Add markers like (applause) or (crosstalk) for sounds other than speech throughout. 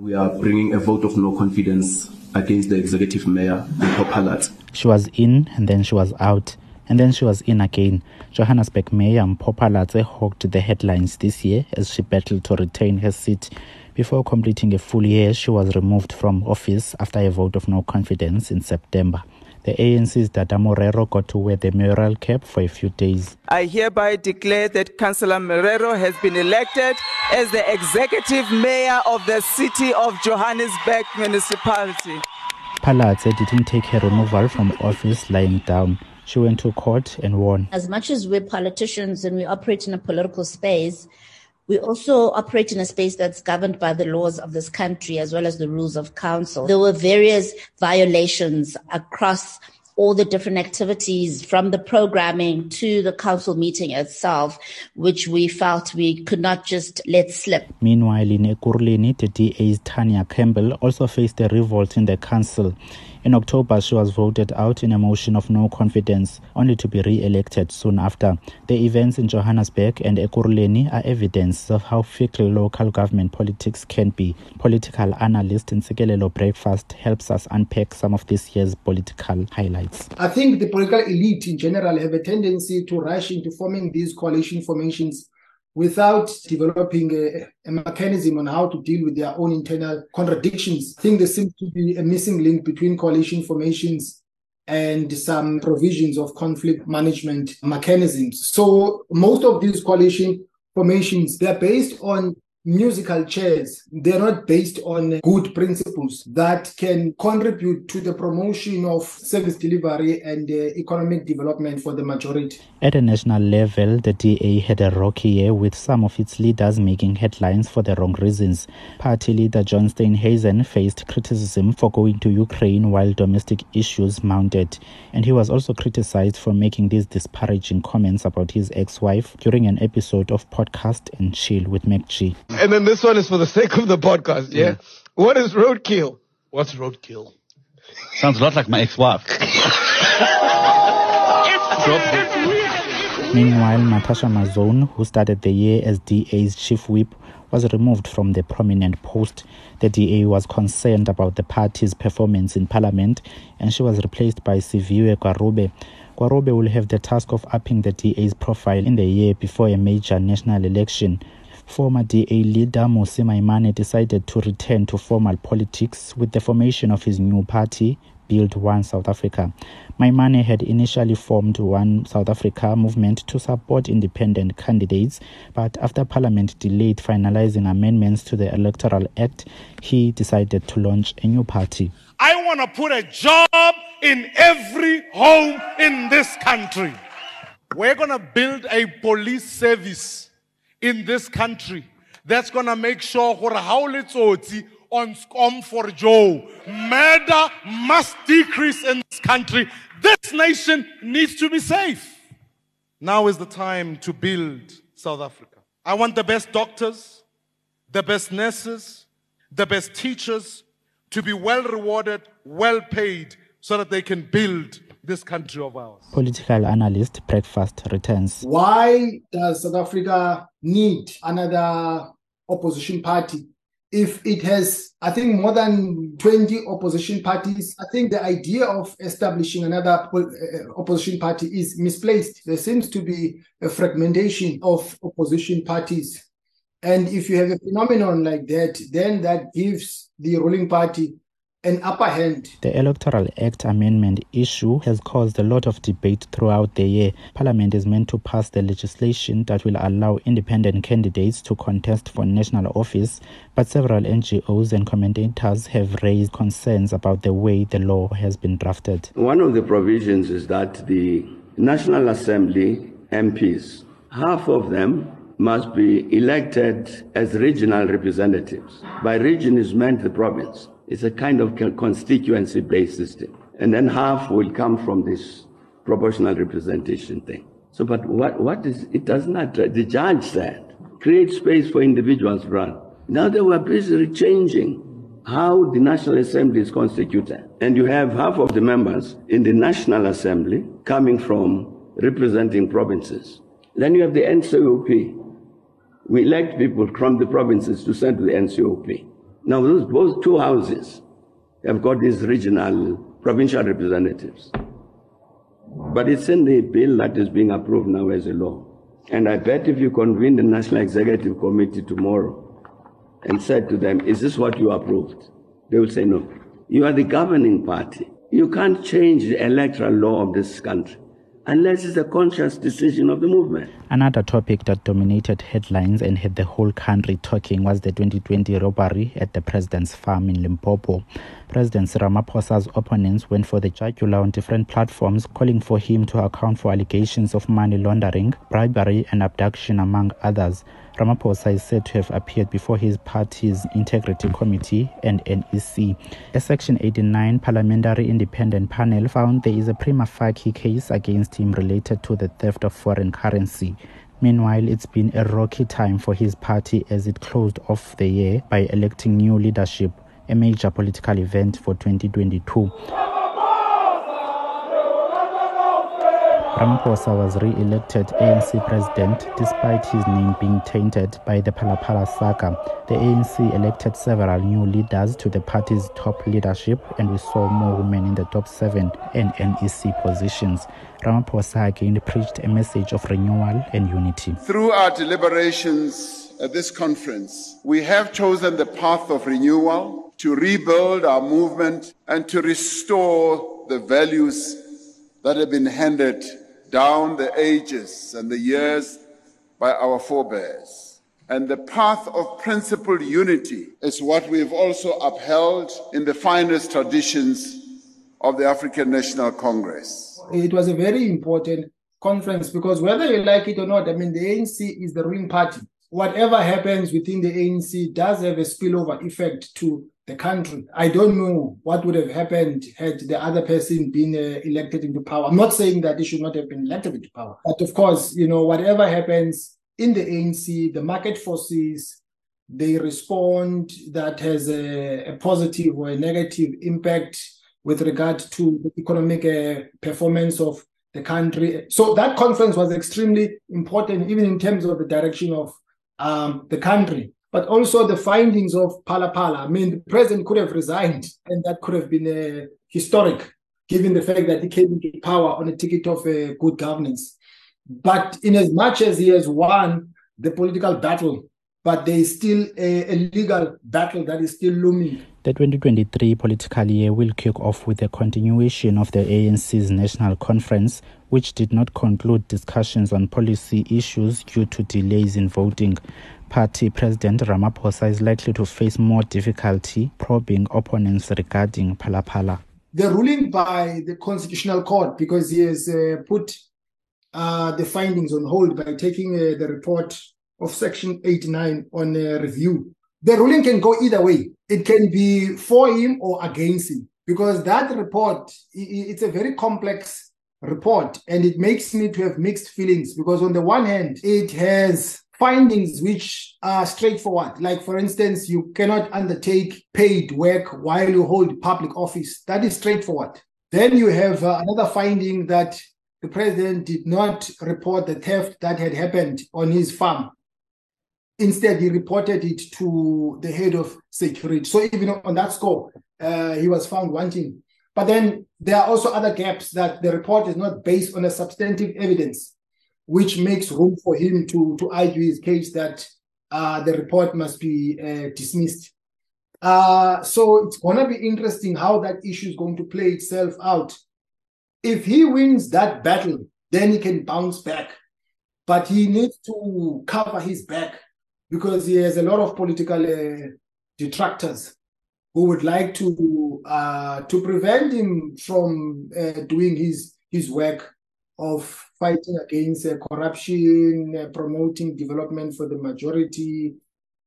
We are bringing a vote of no confidence against the executive mayor, Mpho She was in and then she was out and then she was in again. Johannesburg Mayor Mpho Phalatse hogged the headlines this year as she battled to retain her seat. Before completing a full year, she was removed from office after a vote of no confidence in September. The ANC's Dada Morero got to wear the mayoral cap for a few days. I hereby declare that Councillor Morero has been elected as the executive mayor of the city of Johannesburg municipality. Phalatse didn't take her removal from office lying down. She went to court and won. As much as we're politicians and we operate in a political space, we also operate in a space that's governed by the laws of this country as well as the rules of council. There were various violations across all the different activities from the programming to the council meeting itself, which we felt we could not just let slip. Meanwhile, in Ekurhuleni, the DA's Tanya Campbell also faced a revolt in the council. In October, she was voted out in a motion of no confidence, only to be re elected soon after. The events in Johannesburg and Ekurhuleni are evidence of how fickle local government politics can be. Political analyst in Ntsikelelo Breakfast helps us unpack some of this year's political highlights. I think the political elite in general have a tendency to rush into forming these coalition formations without developing a, a, mechanism on how to deal with their own internal contradictions. I think there seems to be a missing link between coalition formations and some provisions of conflict management mechanisms. So most of these coalition formations, they're based on musical chairs. They're not based on good principles that can contribute to the promotion of service delivery and uh, economic development for the majority. At a national level, the DA had a rocky year with some of its leaders making headlines for the wrong reasons. Party leader John Steenhuisen faced criticism for going to Ukraine while domestic issues mounted, and he was also criticized for making these disparaging comments about his ex-wife during an episode of Podcast and Chill with MacG. And then this one is for the sake of the podcast, yeah? Mm. What is roadkill? What's roadkill? Sounds a lot like my ex-wife. (laughs) Meanwhile, Natasha Mazzone, who started the year as DA's chief whip, was removed from the prominent post. The DA was concerned about the party's performance in parliament and she was replaced by Siviwe Gwarube. Gwarube will have the task of upping the DA's profile in the year before a major national election. Former DA leader Mmusi Maimane decided to return to formal politics with the formation of his new party, Build One South Africa. Maimane had initially formed One South Africa movement to support independent candidates, but after Parliament delayed finalizing amendments to the Electoral Act, he decided to launch a new party. I want to put a job in every home in this country. We're going to build a police service in this country that's going to make sure gore ha o on scom for Joe. Murder must decrease in this country. This nation needs to be safe. Now is the time to build South Africa. I want the best doctors, the best nurses, the best teachers to be well rewarded, well paid, so that they can build this country of ours. Political analyst Breakfast returns. Why does South Africa need another opposition party? If it has, I think, more than 20 opposition parties, I think the idea of establishing another uh, opposition party is misplaced. There seems to be a fragmentation of opposition parties. And if you have a phenomenon like that, then that gives the ruling party an upper hand. The Electoral Act amendment issue has caused a lot of debate throughout the year. Parliament is meant to pass the legislation that will allow independent candidates to contest for national office, but several NGOs and commentators have raised concerns about the way the law has been drafted. One of the provisions is that the National Assembly MPs, half of them must be elected as regional representatives. By region is meant the province. It's a kind of constituency based system. And then half will come from this proportional representation thing. So, but what, what is, it does not, the judge said, create space for individuals run. Now they were busy changing how the National Assembly is constituted. And you have half of the members in the National Assembly coming from representing provinces. Then you have the NCOP. We elect people from the provinces to send to the NCOP. Now, those both two houses have got these regional, provincial representatives. But it's in the bill that is being approved now as a law. And I bet if you convene the National Executive Committee tomorrow and said to them, Is this what you approved? They will say no. You are the governing party. You can't change the electoral law of this country unless it's a conscious decision of the movement. Another topic that dominated headlines and had the whole country talking was the 2020 robbery at the president's farm in Limpopo. President Ramaphosa's opponents went for the jugular on different platforms, calling for him to account for allegations of money laundering, bribery, and abduction, among others. Ramaphosa is said to have appeared before his party's Integrity Committee and NEC. A Section 89 parliamentary independent panel found there is a prima facie case against him related to the theft of foreign currency. Meanwhile, it's been a rocky time for his party as it closed off the year by electing new leadership, a major political event for 2022. Ramaphosa was re-elected ANC president despite his name being tainted by the Phala saga. The ANC elected several new leaders to the party's top leadership and we saw more women in the top seven and NEC positions. Ramaphosa again preached a message of renewal and unity. Through our deliberations at this conference, we have chosen the path of renewal to rebuild our movement and to restore the values that have been handed down the ages and the years by our forebears. And the path of principled unity is what we've also upheld in the finest traditions of the African National Congress. It was a very important conference because whether you like it or not, I mean, the ANC is the ruling party. Whatever happens within the ANC does have a spillover effect to the country. I don't know what would have happened had the other person been uh, elected into power. I'm not saying that he should not have been elected into power, but of course, you know, whatever happens in the ANC, the market forces they respond that has a, a positive or a negative impact with regard to the economic uh, performance of the country. So that conference was extremely important, even in terms of the direction of um, the country but also the findings of Phala. I mean, the president could have resigned, and that could have been uh, historic, given the fact that he came into power on a ticket of uh, good governance. But in as much as he has won the political battle, but there is still a, a legal battle that is still looming. The 2023 political year will kick off with the continuation of the ANC's national conference, which did not conclude discussions on policy issues due to delays in voting. Party President Ramaphosa is likely to face more difficulty probing opponents regarding Phala. The ruling by the Constitutional Court, because he has uh, put uh, the findings on hold by taking uh, the report of Section 89 on uh, review. The ruling can go either way. It can be for him or against him, because that report, it's a very complex report and it makes me to have mixed feelings because on the one hand it has findings which are straightforward. Like, for instance, you cannot undertake paid work while you hold public office. That is straightforward. Then you have uh, another finding that the president did not report the theft that had happened on his farm. Instead, he reported it to the head of security. So, even on that score, uh, he was found wanting. But then there are also other gaps that the report is not based on a substantive evidence which makes room for him to, to argue his case that uh, the report must be uh, dismissed. Uh, so it's going to be interesting how that issue is going to play itself out. If he wins that battle, then he can bounce back. But he needs to cover his back because he has a lot of political uh, detractors who would like to uh, to prevent him from uh, doing his his work of fighting against uh, corruption, uh, promoting development for the majority,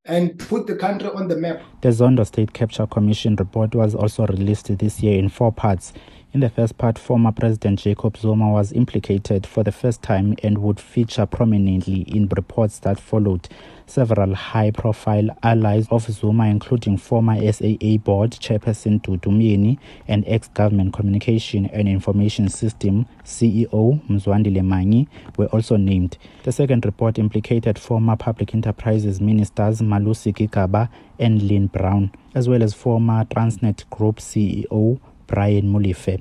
and put the country on the map. The Zondo State Capture Commission report was also released this year in four parts. In the first part, former President Jacob Zuma was implicated for the first time and would feature prominently in reports that followed. Several high profile allies of Zuma, including former SAA board chairperson Dudu Myeni and ex government communication and information system CEO Mzwandile Manyi, were also named. The second report implicated former public enterprises ministers Malusi Gigaba and Lynne Brown, as well as former Transnet Group CEO Brian Molefe.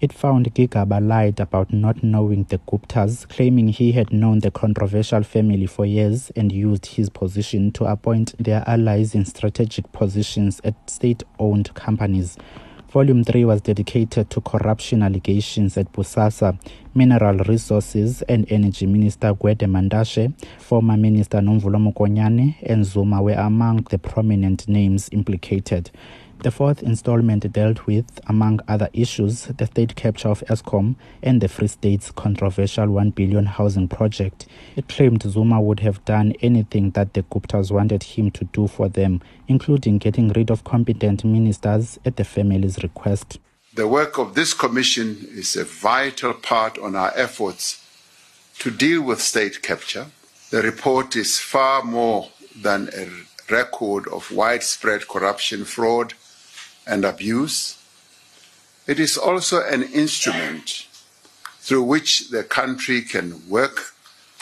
It found Gigaba lied about not knowing the Guptas, claiming he had known the controversial family for years and used his position to appoint their allies in strategic positions at state owned companies. Volume 3 was dedicated to corruption allegations at Bosasa, Mineral Resources and Energy Minister Gwede Mantashe, former Minister Nomvula Mokonyane, and Zuma were among the prominent names implicated. The fourth installment dealt with, among other issues, the state capture of Eskom and the Free State's controversial 1 billion housing project. It claimed Zuma would have done anything that the Guptas wanted him to do for them, including getting rid of competent ministers at the family's request. The work of this commission is a vital part on our efforts to deal with state capture. The report is far more than a record of widespread corruption, fraud, and abuse. It is also an instrument through which the country can work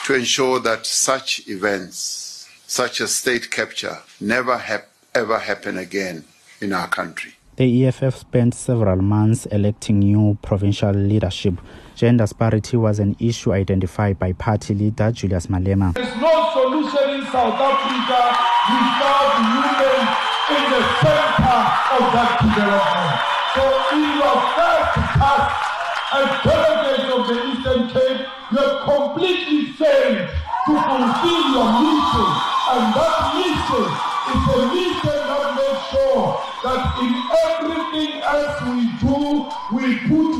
to ensure that such events, such as state capture, never hap- ever happen again in our country. The EFF spent several months electing new provincial leadership. Gender disparity was an issue identified by party leader Julius Malema. There is no solution in South Africa without women in the center of that development. So in your first task as delegates of the Eastern Cape, you have completely failed to fulfill your mission. And that mission is a mission that makes sure that in everything else we do, we put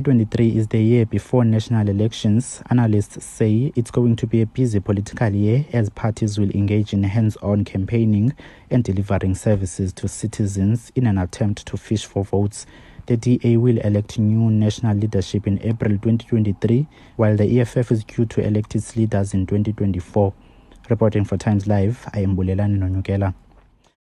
2023 is the year before national elections. Analysts say it's going to be a busy political year as parties will engage in hands on campaigning and delivering services to citizens in an attempt to fish for votes. The DA will elect new national leadership in April 2023, while the EFF is due to elect its leaders in 2024. Reporting for Times Live, I am Bulelani Nonyukela.